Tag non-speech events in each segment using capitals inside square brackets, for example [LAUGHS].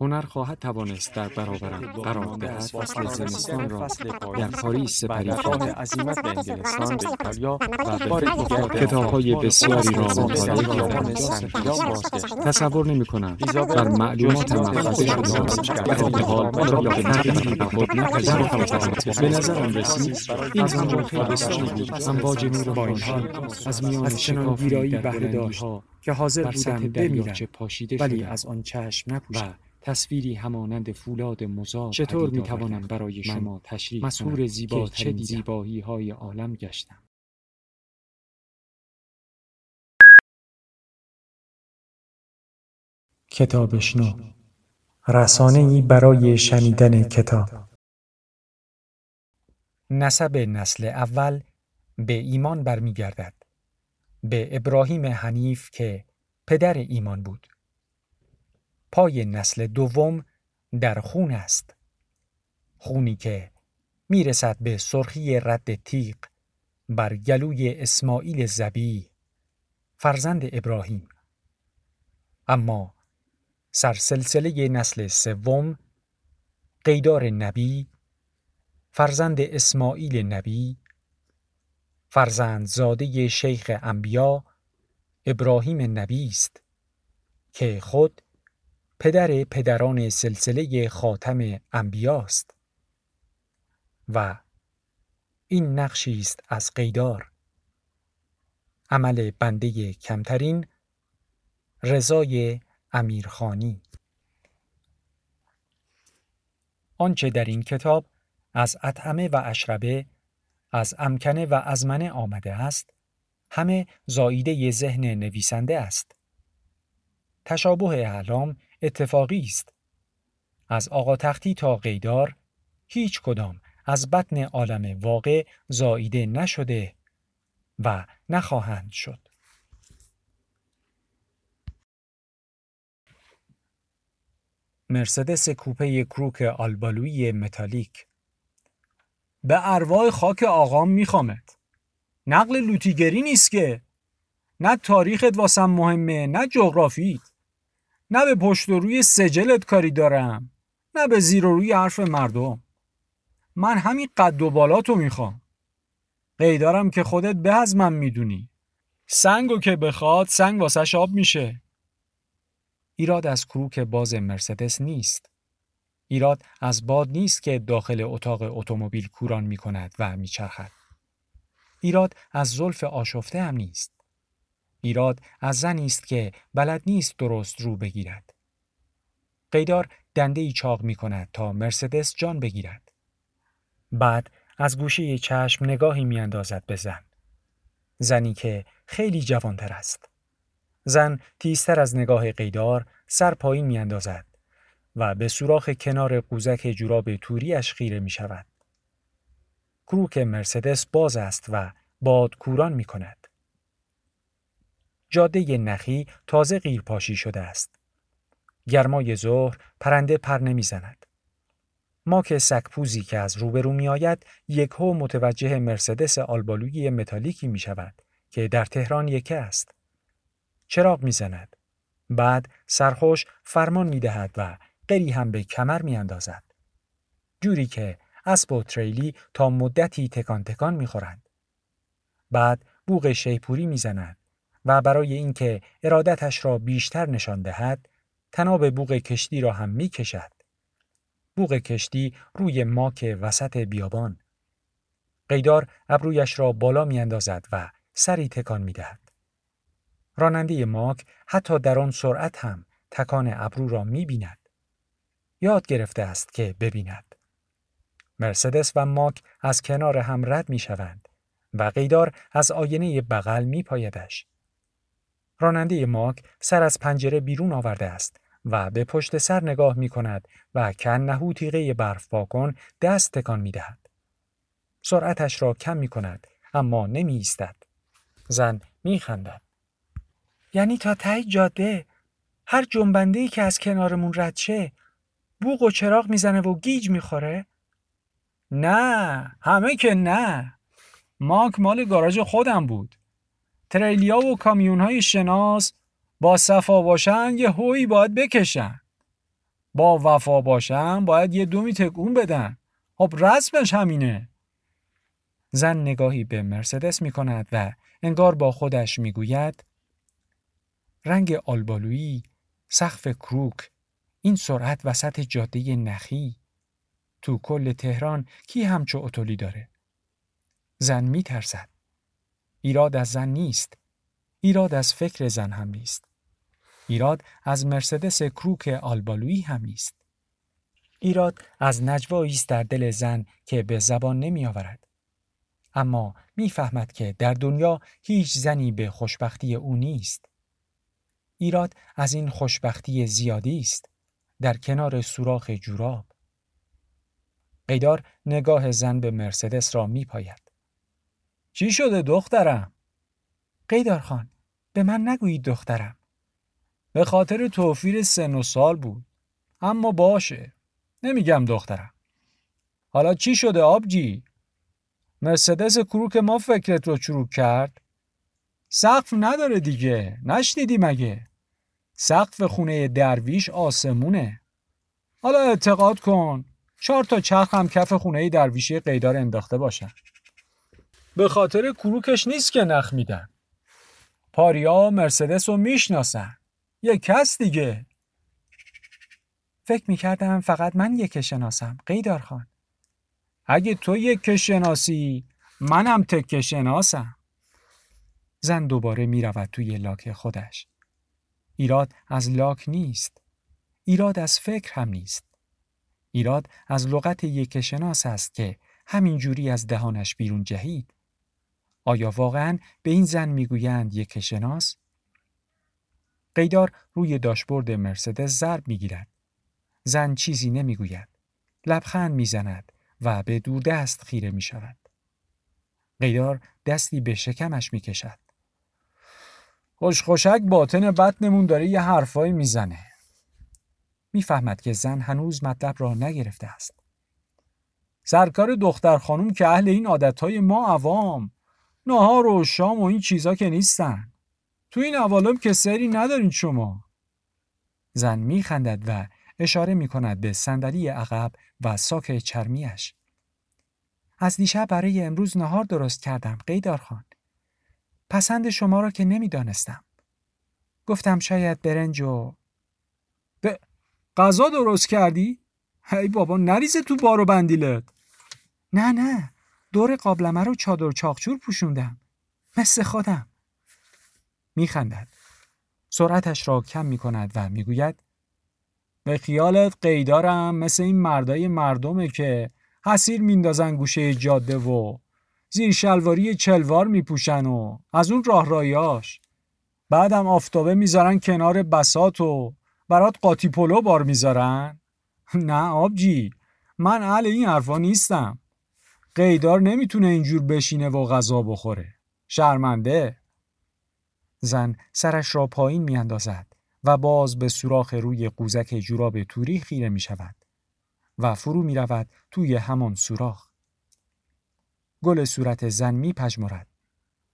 هنر خواهد توانست در برابرم قرار دهد. فصل زمستان را در پاریس سپری کنم عزیمت به انگلستان به ایتالیا و به بار کتاب‌های آپارتمان بسیاری را مطالعه کردم. تصور نمی کنم بر مخفی جزء شده در حال آن را به تغییری به خود نپذیرفتم به نظرم جزء رسید این خیابان بسیاری بود. امواج نور با این خورشید حال از میان ویرایی در بلندی‌ها که حاضر بودم بمیرم. ولی از آن چشم نپوشم تصویری همانند فولاد مزار چطور می‌توانم آوردم برای شما تشریح زیباترین که چه؟ زیبایی های عالم گشتم. کتابشنو رسانه ای برای شنیدن کتاب. نسب نسل اول به ایمان برمیگردد. به ابراهیم حنیف که پدر ایمان بود. پای نسل دوم در خون است. خونی که می‌رسد به سرخی رد تیغ بر گلوی اسماعیل زبی فرزند ابراهیم. اما سرسلسله نسل سوم قیدار نبی فرزند اسماعیل نبی فرزند زاده شیخ انبیا ابراهیم نبی است که خود پدر پدران سلسله خاتم انبیاست. و این نقشی است از قیدار. عمل بنده کمترین رضای امیرخانی. آنچه در این کتاب از اطعمه و اشربه از امکنه و ازمنه آمده است همه زاییده ذهن نویسنده است. تشابه اعلام اتفاقی است. از آقا تختی تا قیدار هیچ کدام از بطن عالم واقع زاییده نشده و نخواهند شد. مرسدس کوپه کروک آلبالویی متالیک. به ارواح خاک آقام میخوامت نقل لوتیگری نیست که. نه تاریخت واسم مهمه نه جغرافیت. نه به پشت و روی سجلت کاری دارم نه به زیر و روی حرف مردم من همین قد و بالاتو می‌خوام قیدارم که خودت به از من می‌دونی سنگو که بخواد سنگ واسش آب میشه ایراد از کروک باز مرسدس نیست. ایراد از باد نیست که داخل اتاق اتومبیل کوران می کند و می چرخد. ایراد از زلف آشفته هم نیست. ایراد از زنی است که بلد نیست درست رو بگیرد. قیدار دنده ای چاق می کند تا مرسدس جان بگیرد. بعد از گوشه چشم نگاهی می اندازد به زن. زنی که خیلی جوانتر است. زن تیزتر از نگاه قیدار سر پایین می اندازد و به سوراخ کنار قوزک جوراب توریش خیره می شود. کروک مرسدس باز است و باد کوران می کند. جاده نخی تازه قیرپاشی شده است. گرمای ظهر پرنده پر نمی زند. ماک سکپوزی که از روبرو می آید یک هو متوجه مرسدس آلبالویی متالیکی می شود که در تهران یکه است. چراغ می‌زند. بعد سرخوش فرمان می‌دهد و قری هم به کمر میاندازد. جوری که اسب و تریلی تا مدتی تکان تکان می‌خورند. بعد بوغ شیپوری می‌زند و برای اینکه ارادتش را بیشتر نشان دهد تناب بوغ کشتی را هم می‌کشد. بوغ کشتی روی ماک وسط بیابان. قیدار ابرویش را بالا میاندازد و سری تکان می‌دهد. راننده ماک حتی در آن سرعت هم تکان ابرو را می بیند. یاد گرفته است که ببیند. مرسدس و ماک از کنار هم رد می شوند و قیدار از آینه بغل می پایدش. راننده ماک سر از پنجره بیرون آورده است و به پشت سر نگاه می کند و کنهو تیغه برف پاکن دست تکان می دهد. سرعتش را کم می کند اما نمی ایستد. زن می خندد. یعنی تا ته جاده هر جنبنده ای که از کنارمون رد شه بوق و چراغ می‌زنه و گیج می‌خوره؟ نه همه که نه ماک مال گاراژ خودم بود تریلیا و کامیون های شناس با صفا باشن یه هوی باید بکشن با وفا باشن باید یه دومی تکون بدن خب رسمش همینه زن نگاهی به مرسدس می کند و انگار با خودش می گوید رنگ آلبالویی، سقف کروک، این سرعت وسط جاده نخی تو کل تهران کی همچو اتولی داره؟ زن می ترسد. ایراد از زن نیست. ایراد از فکر زن هم نیست. ایراد از مرسدس کروک آلبالویی هم نیست. ایراد از نجوایی است در دل زن که به زبان نمی آورد. اما می‌فهمد که در دنیا هیچ زنی به خوشبختی او نیست. ایراد از این خوشبختی زیادی است در کنار سوراخ جوراب. قیدار نگاه زن به مرسدس را می پاید. چی شده دخترم؟ قیدار خان به من نگویید دخترم. به خاطر توفیر سن و سال بود. اما باشه. نمیگم دخترم. حالا چی شده آبجی؟ مرسدس کروک ما فکرت رو چروک کرد؟ سقف نداره دیگه. نشنیدی مگه؟ سقف خونه درویش آسمونه. حالا اعتقاد کن. چهار تا چرخ هم کف خونه درویشی قیدار انداخته باشن. به خاطر کروکش نیست که نخ میدن. پاریا مرسدس رو می‌شناسن. یه کس دیگه. فکر می‌کردم فقط من یک شناسم. قیدار خان. اگه تو یک شناسی منم تک شناسم. زن دوباره می‌رود توی لاک خودش. ایراد از لاک نیست. ایراد از فکر هم نیست. ایراد از لغت یک شناس است که همین جوری از دهانش بیرون جهید. آیا واقعا به این زن می‌گویند یک شناس؟ قیدار روی داشبورد مرسدس ضرب می‌گیرد. زن چیزی نمی‌گوید. لبخند می‌زند و به دور دست خیره می شود. قیدار دستی به شکمش می کشد. خوشخوشک باطن بطنمون داره یه حرفایی می‌زنه. می‌فهمد که زن هنوز مطلب را نگرفته است. سرکار دختر خانم که اهل این عادتهای ما عوام نهار و شام و این چیزا که نیستن. تو این عوالم که سری ندارین شما. زن میخندد و اشاره می کند به صندلی عقب و ساک چرمیش. از دیشب برای امروز نهار درست کردم قیدار خان. پسند شما را که نمی‌دانستم. گفتم شاید برنج و به غذا درست کردی؟ هی بابا نریزه تو بارو بندیلت. نه نه دور قابلمه رو چادر چاقچور پوشوندم. مثل خودم. میخندد. سرعتش را کم می کند و می‌گوید به خیالت قیدارم مثل این مردای مردمه که حسیر میندازن گوشه جاده و زیر شلواری چلوار میپوشن و از اون راه رایاش بعدم آفتابه می‌ذارن کنار بسات و برات قاطی پلو بار می‌ذارن [LAUGHS] نه آبجی من اهل این حرفا نیستم قیدار نمی‌تونه اینجور بشینه و غذا بخوره شرمنده زن سرش را پایین میاندازد و باز به سوراخ روی قوزک جوراب توری خیره می شود و فرو می رود توی همان سوراخ. گل صورت زن می پجمرد.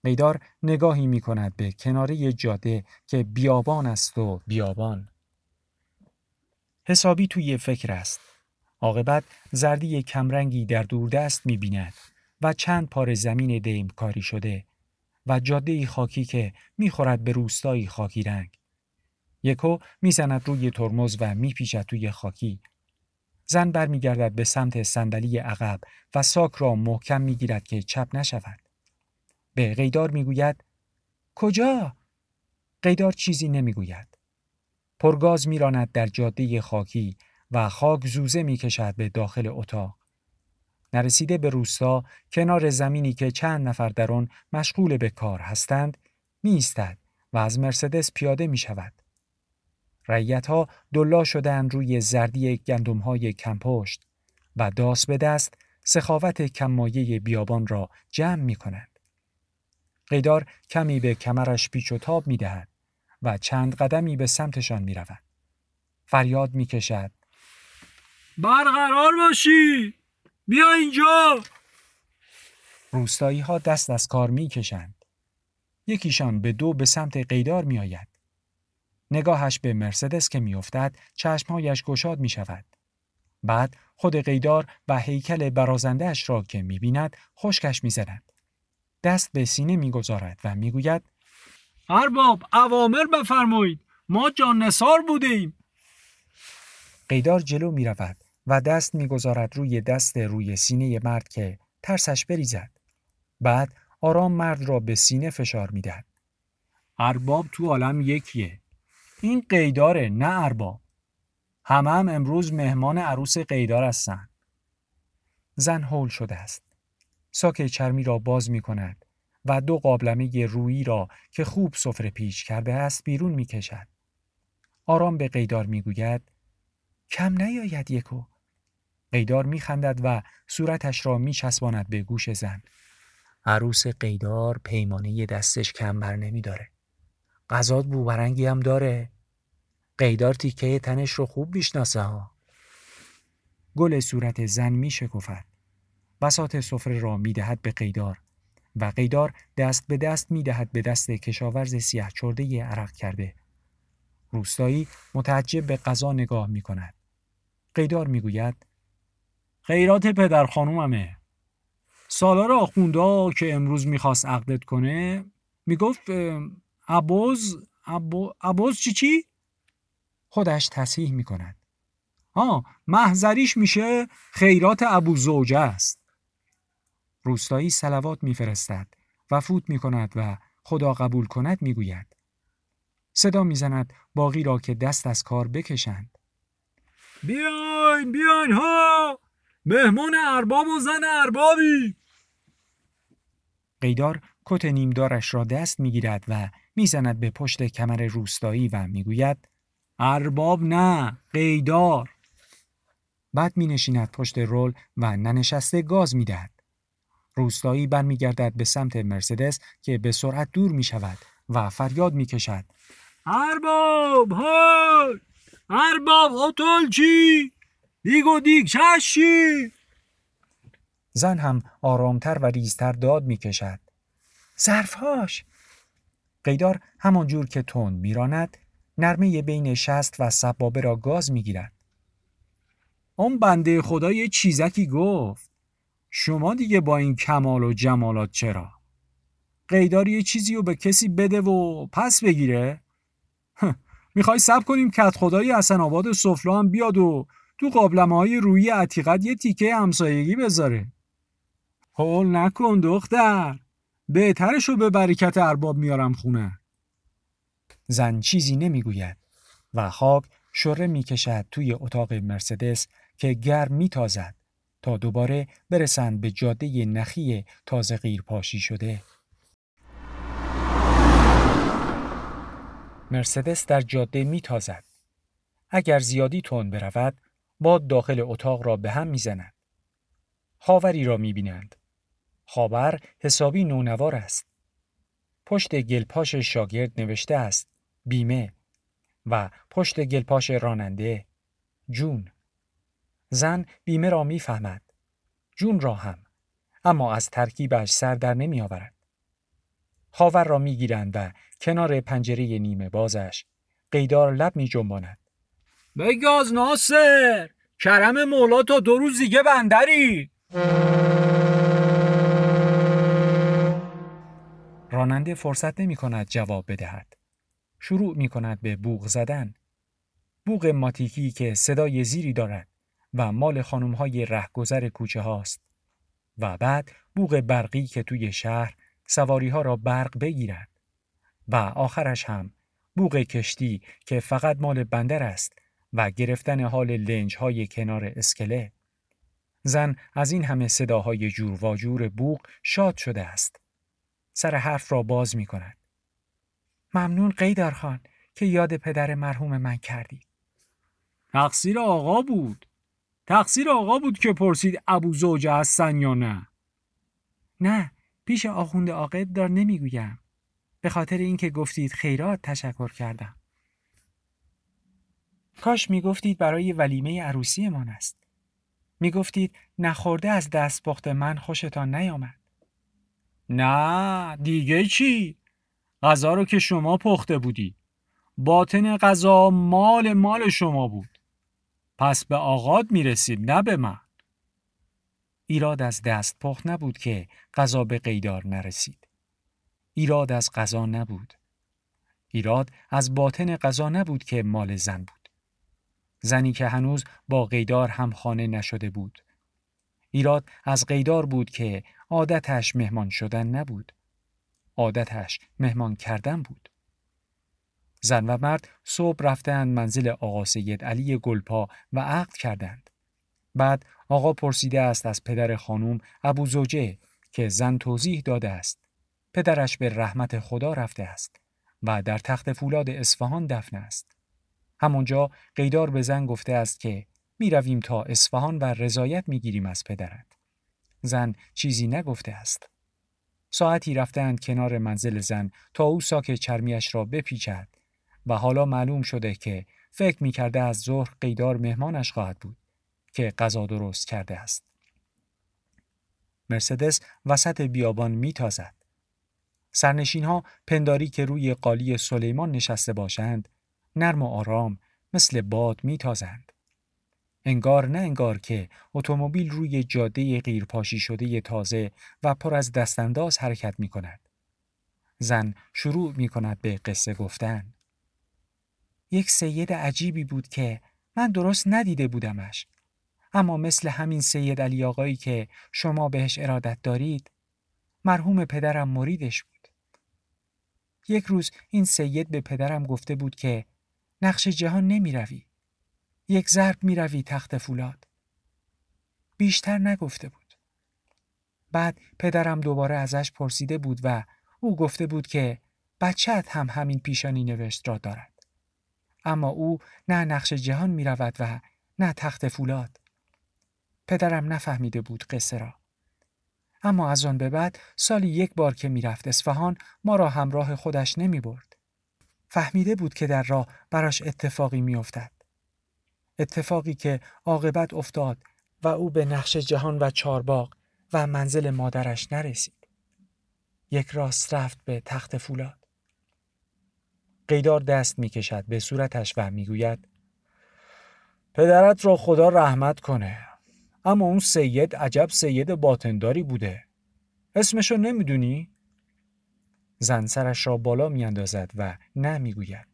قیدار نگاهی می کند به کناره جاده که بیابان است و بیابان. حسابی توی فکر است. عاقبت زردی کمرنگی در دوردست می بیند و چند پار زمین دیم کاری شده و جاده خاکی که می خورد به روستایی خاکی رنگ. یکو می‌زند روی ترمز و میپیچد توی خاکی. زن برمیگردد به سمت صندلی عقب و ساک را محکم می‌گیرد که چپ نشود. به قیدار می‌گوید کجا؟ قیدار چیزی نمی‌گوید. پرگاز میراند در جاده خاکی و خاک زوزه می‌کشد به داخل اتاق. نرسیده به روستا کنار زمینی که چند نفر در آن مشغول به کار هستند میستد و از مرسدس پیاده می شود. رعیت ها دلا شدن روی زردی گندم های کمپشت و داس به دست سخاوت کمایه بیابان را جمع می کنند. قیدار کمی به کمرش پیچ و تاب می دهد و چند قدمی به سمتشان می رود. فریاد می کشد. برقرار باشی بیا اینجا روستایی ها دست از کار می کشند. یکیشان به دو به سمت قیدار می آید. نگاهش به مرسدس که می افتد چشمهایش گشاد می شود. بعد خود قیدار و هیکل برازندهش را که می بیند خشکش می زند. دست به سینه می گذارد و می گوید ارباب اوامر بفرمایید ما جان نثار بودیم قیدار جلو می رود و دست می گذارد روی دست روی سینه مرد که ترسش بریزد. بعد آرام مرد را به سینه فشار می دهد. ارباب تو عالم یکیه این قیداره نه ارباب همه هم امروز مهمان عروس قیدار هستن زن هول شده است. ساک چرمی را باز می کند و دو قابلمه رویی را که خوب سفره پیچ کرده است بیرون می کشد. آرام به قیدار می گوید کم نیاید یکو. قیدار می خندد و صورتش را می چسباند به گوش زن. عروس قیدار پیمانه دستش کم بر نمی داره. غذات بوبرنگی هم داره. قیدار تیکه تنش رو خوب می‌شناسه ها. گل صورت زن می شکفد. بسات سفره را می دهد به قیدار و قیدار دست به دست می دهد به دست کشاورز سیاه چرده عرق کرده. روستایی متعجب به غذا نگاه می کند. قیدار می خیرات پدر خانوممه سالار آخوندا که امروز می‌خواست عقدت کنه می‌گفت عباز عبا- عباز چی چی؟ خودش تصحیح می کند. آه محضریش میشه خیرات ابو زوجه است روستایی سلوات میفرستد و فوت می کند و خدا قبول کند می گوید. صدا می‌زند باقی را که دست از کار بکشند. بیاین بیاین ها مهمان ارباب و زن اربابی قیدار کت نیمدارش را دست می‌گیرد و می‌زند به پشت کمر روستایی و می‌گوید ارباب نه قیدار بعد می نشیند پشت رول و ننشسته گاز می دهد. روستایی برمیگردد به سمت مرسدس که به سرعت دور می شود و فریاد می کشد. ارباب های ارباب اتول چی دیگ و دیگ چشی زن هم آرامتر و ریزتر داد می کشد. ظرفهاش! قیدار همان جور که تند میراند نرمه بین شست و سبابه را گاز می گیرد. اون بنده خدا یه چیزکی گفت شما دیگه با این کمال و جمالات چرا قیدار یه چیزی رو به کسی بده و پس بگیره [LAUGHS] می‌خوای سب کنیم کت خدای حسن آباد سفلا هم بیاد و تو قابلمه های روی عتیقت یه تیکه همسایگی بذاره هول نکن دختر بهترشو به برکت ارباب میارم خونه زن چیزی نمی‌گوید و خاک شره می‌کشد توی اتاق مرسدس که گرم میتازد تا دوباره برسند به جاده نخی تازه قیرپاشی شده. مرسدس در جاده میتازد. اگر زیادی تند برود، باد داخل اتاق را به هم می‌زند. خاوری را می‌بینند. خاور حسابی نونوار است. پشت گلپاش شاگرد نوشته است بیمه و پشت گلپاش راننده جون زن بیمه را می‌فهمد جون را هم اما از ترکیبش سر در نمی آورد خاور را می گیرند و کنار پنجره نیمه بازش قیدار لب می جنباند بگاز ناصر کرم مولا تا دو روز دیگه بندری. راننده فرصت نمی کند جواب بدهد. شروع می کند به بوغ زدن. بوغ ماتیکی که صدای زیری دارد و مال خانم های رهگذر کوچه هاست. و بعد بوغ برقی که توی شهر سواری ها را برق بگیرد. و آخرش هم بوغ کشتی که فقط مال بندر است و گرفتن حال لنج های کنار اسکله. زن از این همه صداهای جور و جور بوغ شاد شده است. سر حرف را باز می کند ممنون قیدار خان که یاد پدر مرحوم من کردی. تقصیر آقا بود. تقصیر آقا بود که پرسید ابو زوجه هستن یا نه. نه پیش آخوند عاقد دار نمی‌گویم. به خاطر اینکه گفتید خیرات تشکر کردم. کاش می‌گفتید برای ولیمه عروسیمان است. می‌گفتید نخورده از دست پخت من خوشتان نیامد. نه دیگه چی؟ غذا رو که شما پخته بودی. باطن غذا مال مال شما بود. پس به آقاد می‌رسید نه به من. ایراد از دست پخت نبود که غذا به قیدار نرسید. ایراد از غذا نبود. ایراد از باطن غذا نبود که مال زن بود. زنی که هنوز با قیدار هم خانه نشده بود. ایراد از قیدار بود که عادتش مهمان شدن نبود. عادتش مهمان کردن بود. زن و مرد صبح رفتند منزل آقا سید علی گلپا و عقد کردند. بعد آقا پرسیده است از پدر خانم ابو زوجه که زن توضیح داده است. پدرش به رحمت خدا رفته است و در تخت فولاد اصفهان دفن است. همونجا قیدار به زن گفته است که می رویم تا اصفهان و رضایت می گیریم از پدرت زن چیزی نگفته است ساعتی رفتند کنار منزل زن تا او ساک چرمیش را بپیچد و حالا معلوم شده که فکر می کرده از ظهر قیدار مهمانش خواهد بود که غذا درست کرده است. مرسدس وسط بیابان می تازد. سرنشین ها پنداری که روی قالی سلیمان نشسته باشند نرم و آرام مثل باد می تازند. انگار نه انگار که اتومبیل روی جاده غیرپاشی شده تازه و پر از دستانداز حرکت می کند. زن شروع می کند به قصه گفتن. یک سید عجیبی بود که من درست ندیده بودمش. اما مثل همین سید علی آقایی که شما بهش ارادت دارید مرحوم پدرم مریدش بود. یک روز این سید به پدرم گفته بود که نقش جهان نمی روی. یک ضرب می روی تخت فولاد. بیشتر نگفته بود. بعد پدرم دوباره ازش پرسیده بود و او گفته بود که بچهت هم همین پیشانی نوشت را دارد. اما او نه نقش جهان می رود و نه تخت فولاد. پدرم نفهمیده بود قصه را. اما از آن به بعد سالی یک بار که می‌رفت اصفهان ما را همراه خودش نمی برد. فهمیده بود که در راه براش اتفاقی میافتد. اتفاقی که عاقبت افتاد و او به نقش جهان و چارباغ و منزل مادرش نرسید. یک راست رفت به تخت فولاد. قیدار دست می کشد به صورتش و می‌گوید پدرت را خدا رحمت کنه اما اون سید عجب سید باطنداری بوده اسمشو نمی‌دونی؟ زن سرش را بالا میاندازد و نه می‌گوید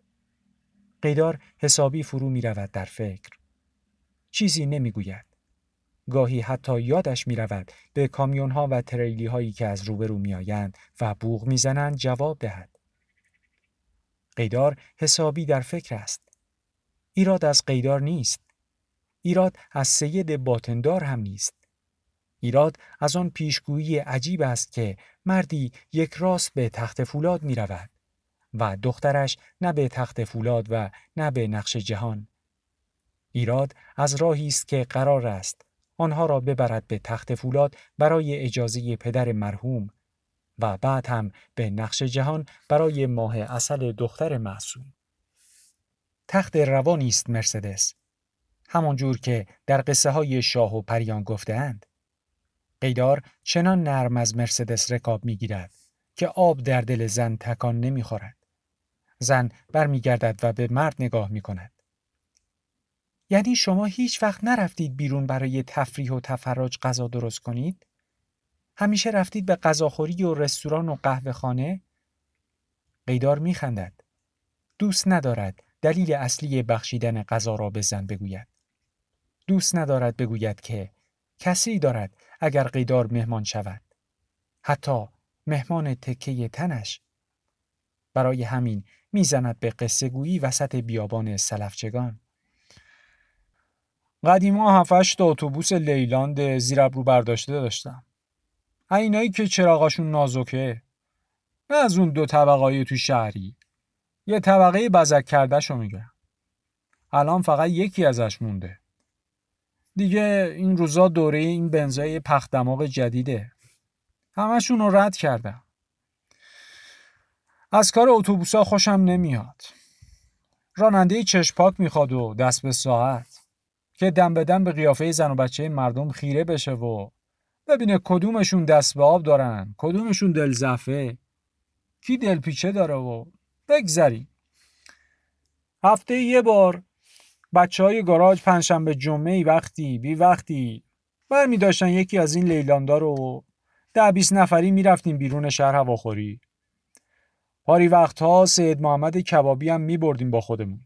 قیدار حسابی فرو می رود در فکر چیزی نمی‌گوید گاهی حتی یادش می رود به کامیون ها و تریلی هایی که از روبرو می آیند و بوغ می زنند جواب دهد. قیدار حسابی در فکر است. ایراد از قیدار نیست. ایراد از سید باطندار هم نیست. ایراد از آن پیشگویی عجیب است که مردی یک راست به تخت فولاد می رود و دخترش نه به تخت فولاد و نه به نقش جهان. ایراد از راهی است که قرار است آنها را ببرد به تخت فولاد برای اجازه پدر مرحوم و بعد هم به نقش جهان برای ماه اصل دختر معصوم. تخت روانی است مرسدس. همانجور که در قصه های شاه و پریان گفتهاند. قیدار چنان نرم از مرسدس رکاب می‌گیرد که آب در دل زن تکان نمی‌خورد. زن برمیگردد و به مرد نگاه می کند. یعنی شما هیچ وقت نرفتید بیرون برای تفریح و تفرج غذا درست کنید؟ همیشه رفتید به غذاخوری و رستوران و قهوه خانه؟ قیدار میخندد. دوست ندارد دلیل اصلی بخشیدن غذا را به زن بگوید. دوست ندارد بگوید که کسی دارد اگر قیدار مهمان شود. حتی مهمان تکه تنش. برای همین می‌زند به قصه گویی وسط بیابان سلفچگان. قدیما هفتش تا اتوبوس لیلاند زیر ابرو برداشته داشتم. اینایی که چراغاشون نازکه نه از اون دو طبقه تو شهری یه طبقه بزک کرده شو میگم الان فقط یکی ازش مونده دیگه این روزا دوره این بنزای پخت دماغ جدیده. همشون رو رد کردم. از کار اتوبوسا خوشم نمیاد. راننده چشپاک می‌خواد و دست به ساعت. که دم به دم به قیافه زن و بچه مردم خیره بشه و ببینه کدومشون دست به آب دارن کدومشون دل زفه کی دلپیچه داره و بگذری هفته یه بار بچه های گاراژ پنجشنبه جمعه وقتی بی وقتی. برمی داشتن یکی از این لیلاندار رو. ده بیست نفری می‌رفتیم بیرون شهر هواخوری. پاری وقتها سید محمد کبابی هم می بردیم با خودمون.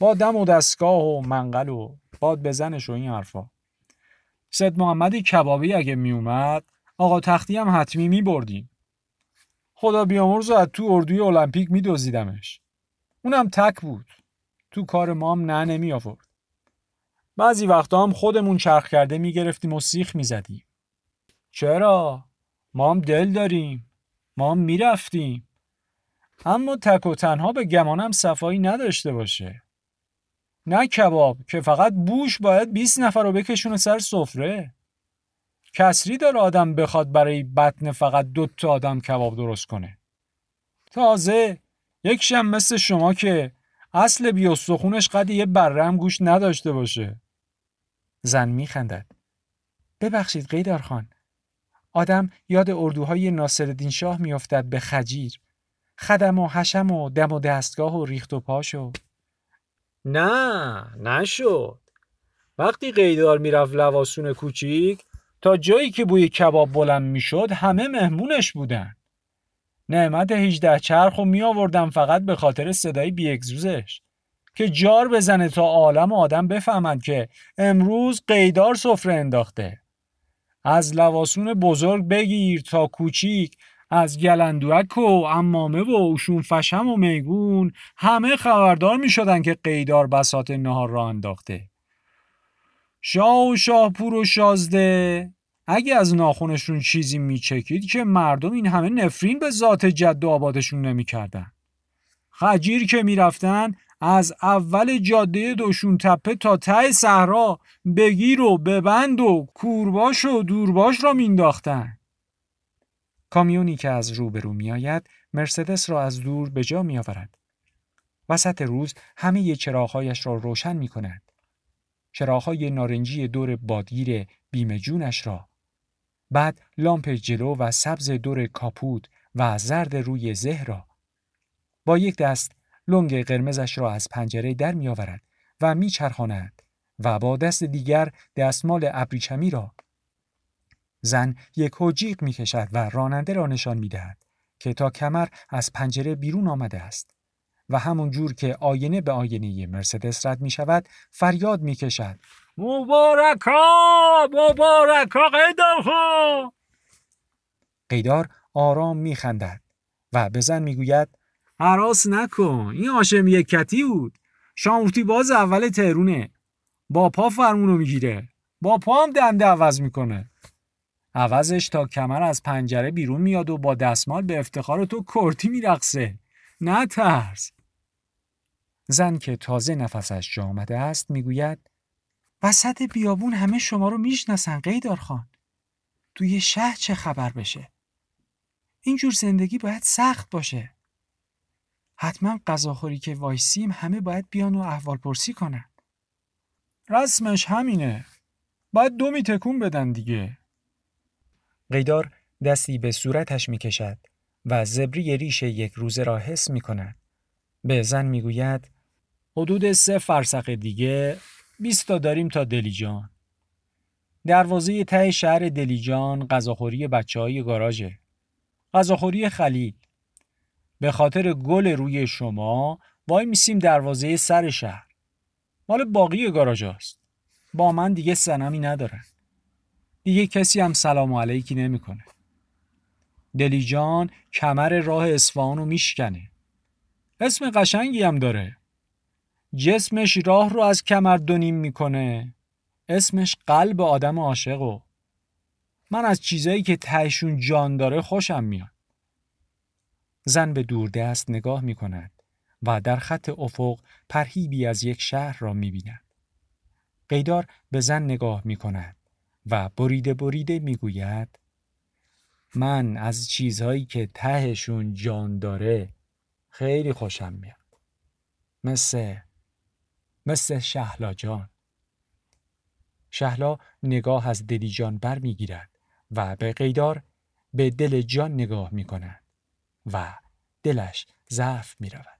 با دم و دستگاه و منقل و باد بزنش و این حرفا. سید محمد کبابی اگه می اومد آقا تختی هم حتمی می بردیم خدا بیامرز از تو اردوی المپیک می دوزیدمش اونم تک بود. تو کار ما هم نه نمی آورد بعضی وقتا هم خودمون چرخ کرده می گرفتیم و سیخ می زدیم چرا؟ ما هم دل داریم. ما هم می رفتیم اما تک و تنها به گمانم صفایی نداشته باشه. نه کباب که فقط بوش باید 20 نفر رو بکشونه سر سفره. کسری داره آدم بخواد برای بطن فقط دو تا آدم کباب درست کنه. تازه یک شم مثل شما که اصل بیاستخونش قد یه برم گوش نداشته باشه. زن میخندد. ببخشید قیدار خان آدم یاد اردوهای ناصرالدین شاه میافتد به خجیر. خدم و حشم و دم و دستگاه و ریخت و پاشو نه نشد. وقتی قیدار می‌رفت لواسون کوچیک تا جایی که بوی کباب بلند می‌شد همه مهمونش بودن. نعمت 18 چرخ و می آوردم فقط به خاطر صدای بیگزوزش که جار بزنه تا عالم آدم بفهمند که امروز قیدار سفره انداخته. از لواسون بزرگ بگیر تا کوچیک از گلندوک و امامه و اوشون فشم و میگون همه خبردار می شدن که قیدار بسات نهار را انداخته. شاه و شاهپور و شازده اگه از ناخونشون چیزی میچکید که مردم این همه نفرین به ذات جد آبادشون نمی‌کردن. خجیر که می‌رفتن از اول جاده دوشون تپه تا ته صحرا بگیر و ببند و کورباش و دورباش را مینداختن. کامیونی که از روبرو میآید مرسدس را از دور به جا میآورد. وسط روز همه چراغهایش را روشن می کند. چراغهای نارنجی دور بادگیر بیمه جونش را بعد لامپ جلو و سبز دور کاپوت و زرد روی زه را. با یک دست لنگ قرمزش را از پنجره در می آورد و می چرخاند و با دست دیگر دستمال ابریشمی را. زن یک جیغ می کشد و راننده را نشان می دهد که تا کمر از پنجره بیرون آمده است و همون جور که آینه به آینه مرسدس رد می شود فریاد می کشد مبارکا مبارکا قیدار خان قیدار آرام می خندد و به زن می گوید حراس نکن این آشم یکتی بود. شامورتی باز اول تهرونه. با پا فرمونو می‌گیره. با پا هم دنده عوض می‌کنه. عوضش تا کمر از پنجره بیرون میاد و با دستمال به افتخار تو کرتی میرقصه. نه ترس. زن که تازه نفسش جا آمده است می‌گوید وسط بیابون همه شما رو می‌شناسن قیدار خان. توی شهر چه خبر بشه؟ اینجور زندگی باید سخت باشه. حتما غذاخوری که وایسیم همه باید بیان و احوال پرسی کنن. رسمش همینه. باید دومی تکون بدن دیگه. قیدار دستی به صورتش می‌کشد و زبری ریش یک روزه را حس می کند. به زن می‌گوید حدود سه فرسخ دیگه 20 تا داریم تا دلیجان. دروازه ته شهر دلیجان غذاخوری بچه های گاراژه. غذاخوری خلیل. به خاطر گل روی شما وای میسیم دروازه سر شهر. مال باقی گاراژاست. با من دیگه سنمی ندارن. دیگه کسی هم سلام علیکی نمی‌کنه. دلیجان کمر راه اصفهان رو میشکنه. اسم قشنگی هم داره. جسمش راه رو از کمر دونیم می‌کنه. اسمش قلب آدم عاشق و من از چیزایی که تهشون جان داره خوشم میاد. زن به دوردست نگاه می کند و در خط افق پرهیبی از یک شهر را می بیند. قیدار به زن نگاه می کند و بریده بریده می گوید من از چیزهایی که تهشون جان داره خیلی خوشم میاد. مثل مثل شهلا جان شهلا نگاه از دلی جان بر می‌گیرد و به قیدار به دل جان نگاه می کند و دلش ضعف می رود.